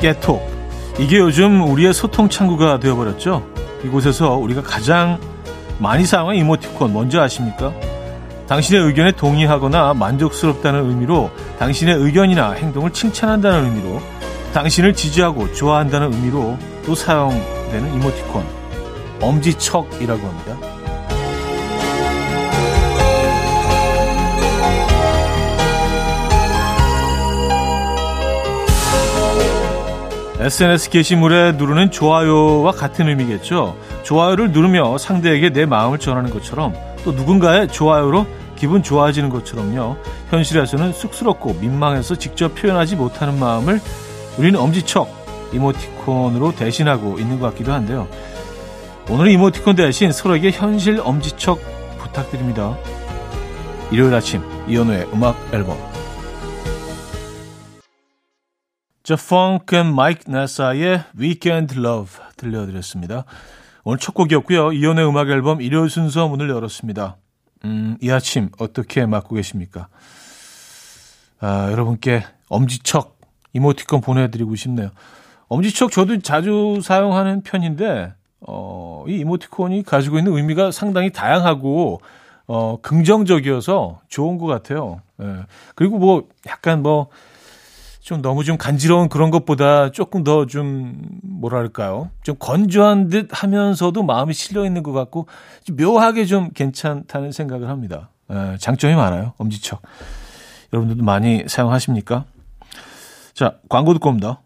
깨톡. 이게 요즘 우리의 소통 창구가 되어버렸죠. 이곳에서 우리가 가장 많이 사용한 이모티콘 뭔지 아십니까? 당신의 의견에 동의하거나 만족스럽다는 의미로 당신의 의견이나 행동을 칭찬한다는 의미로 당신을 지지하고 좋아한다는 의미로 또 사용되는 이모티콘 엄지척이라고 합니다. SNS 게시물에 누르는 좋아요와 같은 의미겠죠. 좋아요를 누르며 상대에게 내 마음을 전하는 것처럼 또 누군가의 좋아요로 기분 좋아지는 것처럼요. 현실에서는 쑥스럽고 민망해서 직접 표현하지 못하는 마음을 우리는 엄지척 이모티콘으로 대신하고 있는 것 같기도 한데요. 오늘은 이모티콘 대신 서로에게 현실 엄지척 부탁드립니다. 일요일 아침 이현우의 음악 앨범 Jafunk and 마이크 나사의 Weekend Love 들려드렸습니다. 오늘 첫 곡이었고요. 이연의 음악 앨범 일요일 순서 문을 열었습니다. 음, 이 아침 어떻게 맞고 계십니까? 아, 여러분께 엄지척 이모티콘 보내드리고 싶네요. 엄지척 저도 자주 사용하는 편인데 어, 이 이모티콘이 가지고 있는 의미가 상당히 다양하고 어, 긍정적이어서 좋은 것 같아요. 예. 그리고 뭐 약간 뭐 좀 너무 좀 간지러운 그런 것보다 조금 더 좀 뭐랄까요? 좀 건조한 듯 하면서도 마음이 실려 있는 것 같고 묘하게 좀 괜찮다는 생각을 합니다. 에, 예, 장점이 많아요. 엄지척. 여러분들도 많이 사용하십니까? 자, 광고 듣고 옵니다.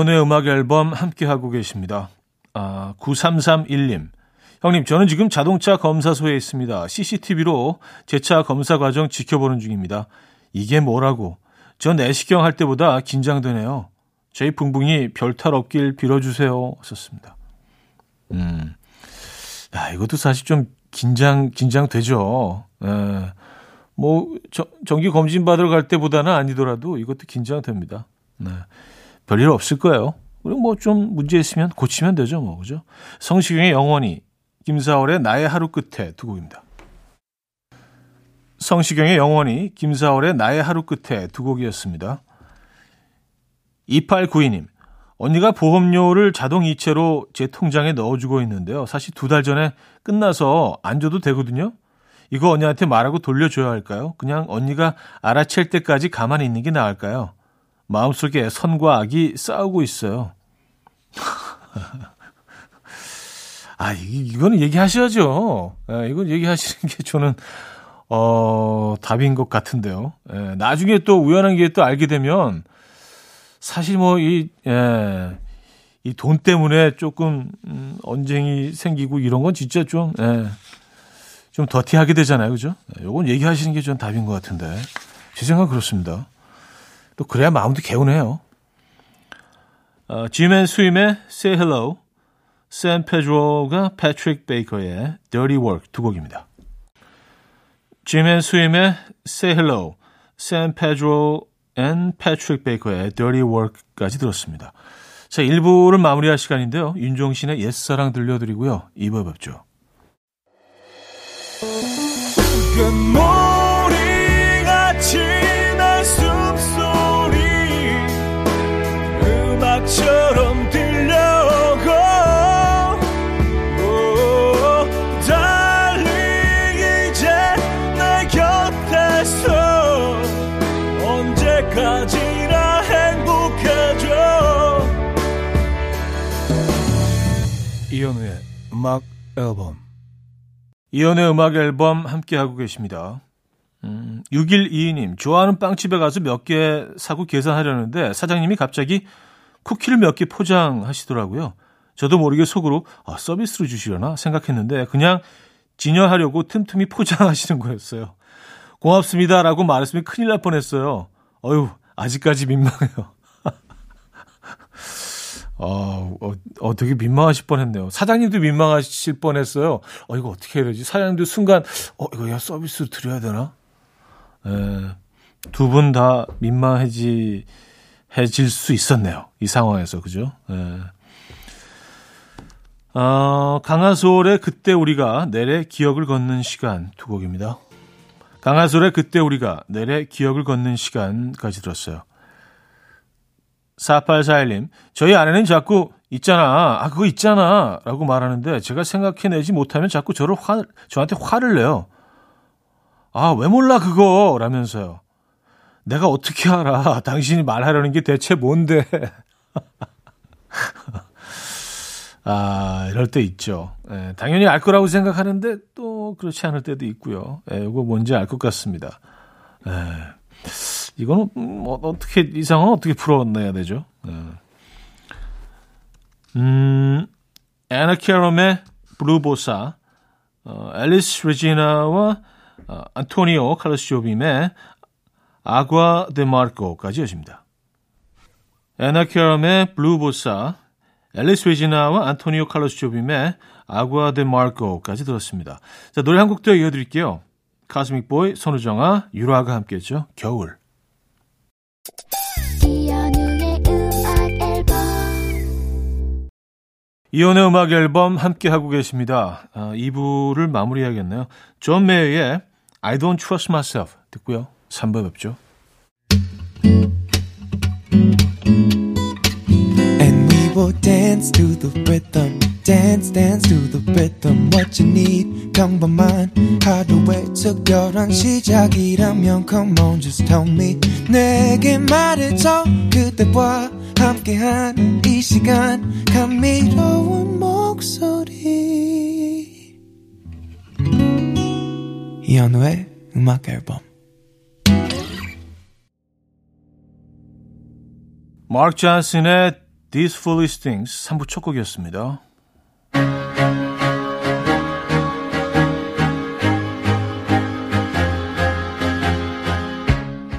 이연우의 음악 앨범 함께 하고 계십니다. 아, 9331님. 형님, 저는 지금 자동차 검사소에 있습니다. CCTV로 제 차 검사 과정 지켜보는 중입니다. 이게 뭐라고? 전 내시경 할 때보다 긴장되네요. 저희 붕붕이 별탈 없길 빌어주세요. 하셨습니다. 음. 야, 이것도 사실 좀 긴장, 긴장되죠. 예. 뭐 저, 정기 검진 받으러 갈 때보다는 아니더라도 이것도 긴장됩니다. 네. 별일 없을 거예요. 그리고 뭐 좀 문제 있으면 고치면 되죠, 뭐 그죠? 성시경의 영원히 김사월의 나의 하루 끝에 두 곡입니다. 성시경의 영원히 김사월의 나의 하루 끝에 두 곡이었습니다. 2892님, 언니가 보험료를 자동 이체로 제 통장에 넣어주고 있는데요. 사실 두 달 전에 끝나서 안 줘도 되거든요. 이거 언니한테 말하고 돌려줘야 할까요? 그냥 언니가 알아챌 때까지 가만히 있는 게 나을까요? 마음속에 선과 악이 싸우고 있어요. 아, 이거는 얘기하셔야죠. 예, 이건 얘기하시는 게 저는, 어, 답인 것 같은데요. 예, 나중에 또 우연한 게또 알게 되면, 사실 뭐, 이, 예, 이 돈 때문에 조금, 음, 언쟁이 생기고 이런 건 진짜 좀, 예, 좀 더티하게 되잖아요. 그죠? 네, 요건 얘기하시는 게좀 답인 것 같은데. 제 생각은 그렇습니다. 또 그래야 마음도 개운해요. 어, 지맨 스임의 Say Hello, 샘 페드로가 패트릭 베이커의 Dirty Work 두 곡입니다. 지맨 스임의 Say Hello, 샘 페드로 and 패트릭 베이커의 Dirty Work까지 들었습니다. 자, 1부를 마무리할 시간인데요. 윤종신의 옛사랑 들려드리고요. 2부에 뵙죠. 이현우의 음악 앨범 이연의 음악 앨범 함께하고 계십니다. 음, 6122님, 좋아하는 빵집에 가서 몇 개 사고 계산하려는데 사장님이 갑자기 쿠키를 몇 개 포장하시더라고요. 저도 모르게 속으로 아, 서비스로 주시려나 생각했는데 그냥 진열하려고 틈틈이 포장하시는 거였어요. 고맙습니다라고 말했으면 큰일 날 뻔했어요. 어휴, 아직까지 민망해요. 어, 어, 어, 되게 민망하실 뻔 했네요. 사장님도 민망하실 뻔 했어요. 어, 이거 어떻게 해야 되지? 사장님도 순간, 어, 이거 야, 서비스로 드려야 되나? 예, 두분 다 민망해지, 해질 수 있었네요. 이 상황에서, 그죠? 예. 어, 강하솔의 그때 우리가 내래 기억을 걷는 시간 두 곡입니다. 강하솔의 그때 우리가 내래 기억을 걷는 시간까지 들었어요. 4841님, 저희 아내는 자꾸 있잖아, 아, 그거 있잖아, 라고 말하는데 제가 생각해내지 못하면 자꾸 저를 화, 저한테 화를 내요. 아, 왜 몰라, 그거? 라면서요. 내가 어떻게 알아? 당신이 말하려는 게 대체 뭔데? 아, 이럴 때 있죠. 예, 당연히 알 거라고 생각하는데 또 그렇지 않을 때도 있고요. 예, 이거 뭔지 알 것 같습니다. 예. 이거는 뭐 어떻게 이 상황 어떻게 풀어내야 되죠? 네. 음, 애나 캐럼의 Blue Bossa, 어, 엘리스 레지나와 어, 안토니오 칼로스 조빔의 Águas de Março까지 이어집니다. 애나 캐럼의 Blue Bossa, 엘리스 레지나와 안토니오 칼로스 조빔의 Águas de Março까지 들었습니다. 자, 노래 한 곡 더 이어드릴게요. 카스믹 보이, 선우정아, 유라가 함께했죠. 겨울. 이현우의 음악 앨범 함께 하고 계십니다. 아, 2부를 마무리해야겠네요. 존 메이어의 I Don't Trust Myself 듣고요. 3부 뵙죠. And we will dance to the rhythm. Dance dance to the rhythm what you need 평범한 하루의 특별한 시작이라면 come on just tell me 내게 말해줘 그대와 함께한 이 시간 감미로운 목소리 이현우의 음악 앨범 마크 존슨의 These Foolish Things 3부 첫 곡이었습니다.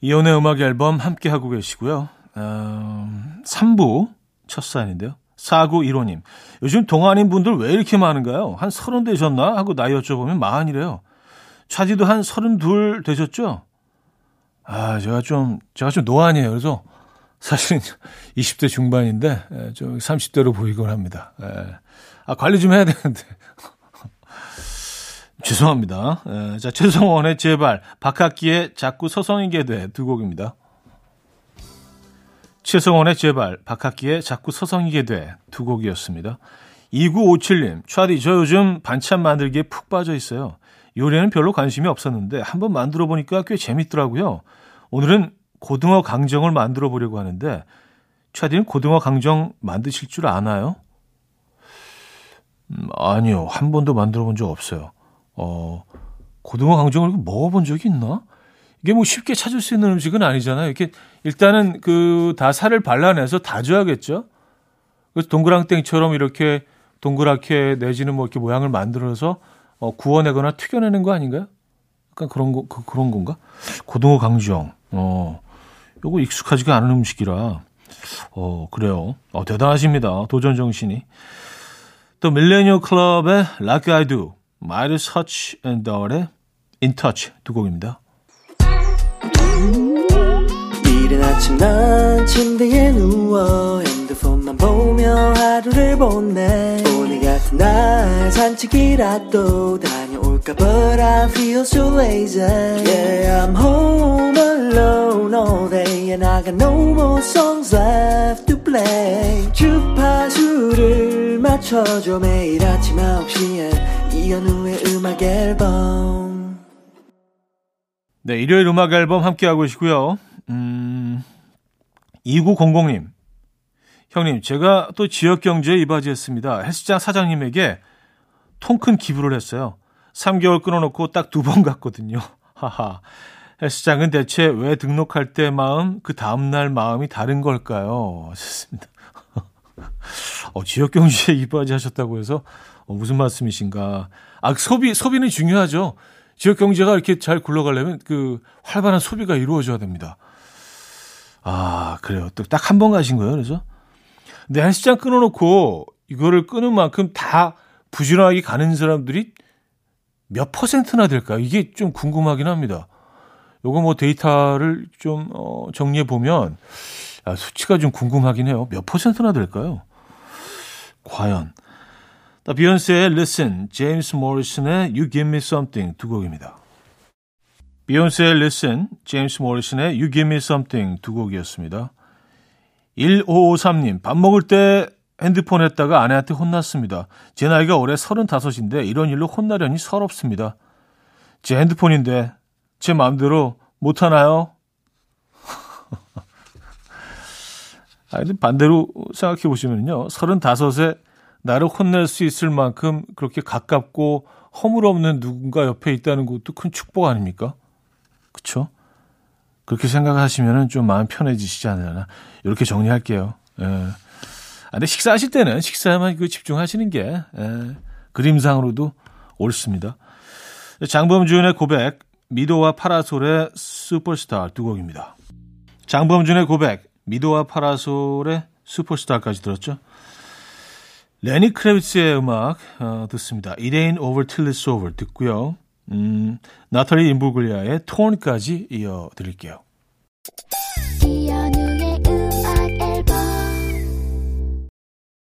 이혼의 음악 앨범 함께 하고 계시고요. 어, 3부 첫 사연인데요. 4915님. 요즘 동안인 분들 왜 이렇게 많은가요? 한 서른 되셨나? 하고 나이 여쭤보면 마흔이래요. 차디도 한 서른 둘 되셨죠? 아, 제가 좀, 제가 좀 노안이에요. 그래서 사실은 20대 중반인데 예, 좀 30대로 보이곤 합니다. 예. 아 관리 좀 해야 되는데. 죄송합니다. 예, 자 최성원의 제발 박학기의 자꾸 서성이게 돼 두 곡입니다. 최성원의 제발 박학기의 자꾸 서성이게 돼 두 곡이었습니다. 2957님, 차디, 저 요즘 반찬 만들기에 푹 빠져 있어요. 요리에는 별로 관심이 없었는데 한번 만들어 보니까 꽤 재밌더라고요. 오늘은 고등어 강정을 만들어 보려고 하는데 차디는 고등어 강정 만드실 줄 아나요? 음, 아니요. 한 번도 만들어 본 적 없어요. 어, 고등어 강정을 먹어 본 적이 있나? 이게 뭐 쉽게 찾을 수 있는 음식은 아니잖아요. 이렇게 일단은 그 다 살을 발라내서 다져야겠죠? 그래서 동그랑땡처럼 이렇게 동그랗게 내지는 뭐 이렇게 모양을 만들어서 어, 구워내거나 튀겨내는 거 아닌가요? 약간 그런 거 그, 그런 건가? 고등어 강정. 어. 요거 익숙하지가 않은 음식이라. 어, 그래요. 어, 대단하십니다. 도전 정신이. 또 밀레니어 클럽의 Like I Do, Midas Hutch and Doll의 In Touch 두 곡입니다. 이른 아침 난 침대에 누워 핸드폰만 보며 하루를 보내 같은 날 산책이라도 다녀올까 But I feel so lazy Yeah I'm home alone all day And I got no more songs left to play 주파수를 맞춰줘 매일 아침 9시에 이현우의 음악 앨범 네 일요일 음악 앨범 함께하고 계시고요 음, 2900님. 형님, 제가 또 지역 경제에 이바지했습니다. 헬스장 사장님에게 통큰 기부를 했어요. 3개월 끊어놓고 딱 두 번 갔거든요. 하하. 헬스장은 대체 왜 등록할 때 마음, 그 다음날 마음이 다른 걸까요? 하셨습니다. 어, 지역 경제에 이바지 하셨다고 해서 어, 무슨 말씀이신가. 아, 소비, 소비는 중요하죠. 지역 경제가 이렇게 잘 굴러가려면 그 활발한 소비가 이루어져야 됩니다. 아, 그래요. 또 딱 한 번 가신 거예요, 그래서? 근데 헬스장 끊어놓고 이거를 끊은 만큼 다 부지런하게 가는 사람들이 몇 퍼센트나 될까요? 이게 좀 궁금하긴 합니다. 요거 뭐 데이터를 좀, 어, 정리해 보면, 아, 수치가 좀 궁금하긴 해요. 몇 퍼센트나 될까요? 과연. 비욘세의 Listen, 제임스 모리슨의 You Give Me Something 두 곡입니다. 비욘세의 Listen, 제임스 모리슨의 You Give Me Something 두 곡이었습니다. 1553님, 밥 먹을 때 핸드폰 했다가 아내한테 혼났습니다. 제 나이가 올해 35인데 이런 일로 혼나려니 서럽습니다. 제 핸드폰인데 제 마음대로 못하나요? 아, 근데 반대로 생각해 보시면요. 35에 나를 혼낼 수 있을 만큼 그렇게 가깝고 허물없는 누군가 옆에 있다는 것도 큰 축복 아닙니까? 그렇죠? 그렇게 생각하시면은 좀 마음 편해지시지 않으려나 이렇게 정리할게요. 예. 아, 근데 식사하실 때는 식사에만 그 집중하시는 게 예. 그림상으로도 옳습니다. 장범준의 고백, 미도와 파라솔의 슈퍼스타 두 곡입니다. 장범준의 고백, 미도와 파라솔의 슈퍼스타까지 들었죠. 레니 크레비츠의 음악 어, 듣습니다. It ain't over till it's over 듣고요. 음, 나탈리 임부글리아의 Torn까지 이어드릴게요.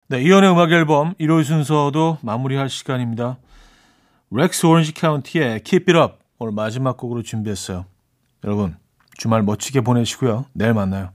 네, 이현우의 음악 앨범 1월 순서도 마무리할 시간입니다. 렉스 오렌지 카운티의 Keep It Up 오늘 마지막 곡으로 준비했어요. 여러분 주말 멋지게 보내시고요. 내일 만나요.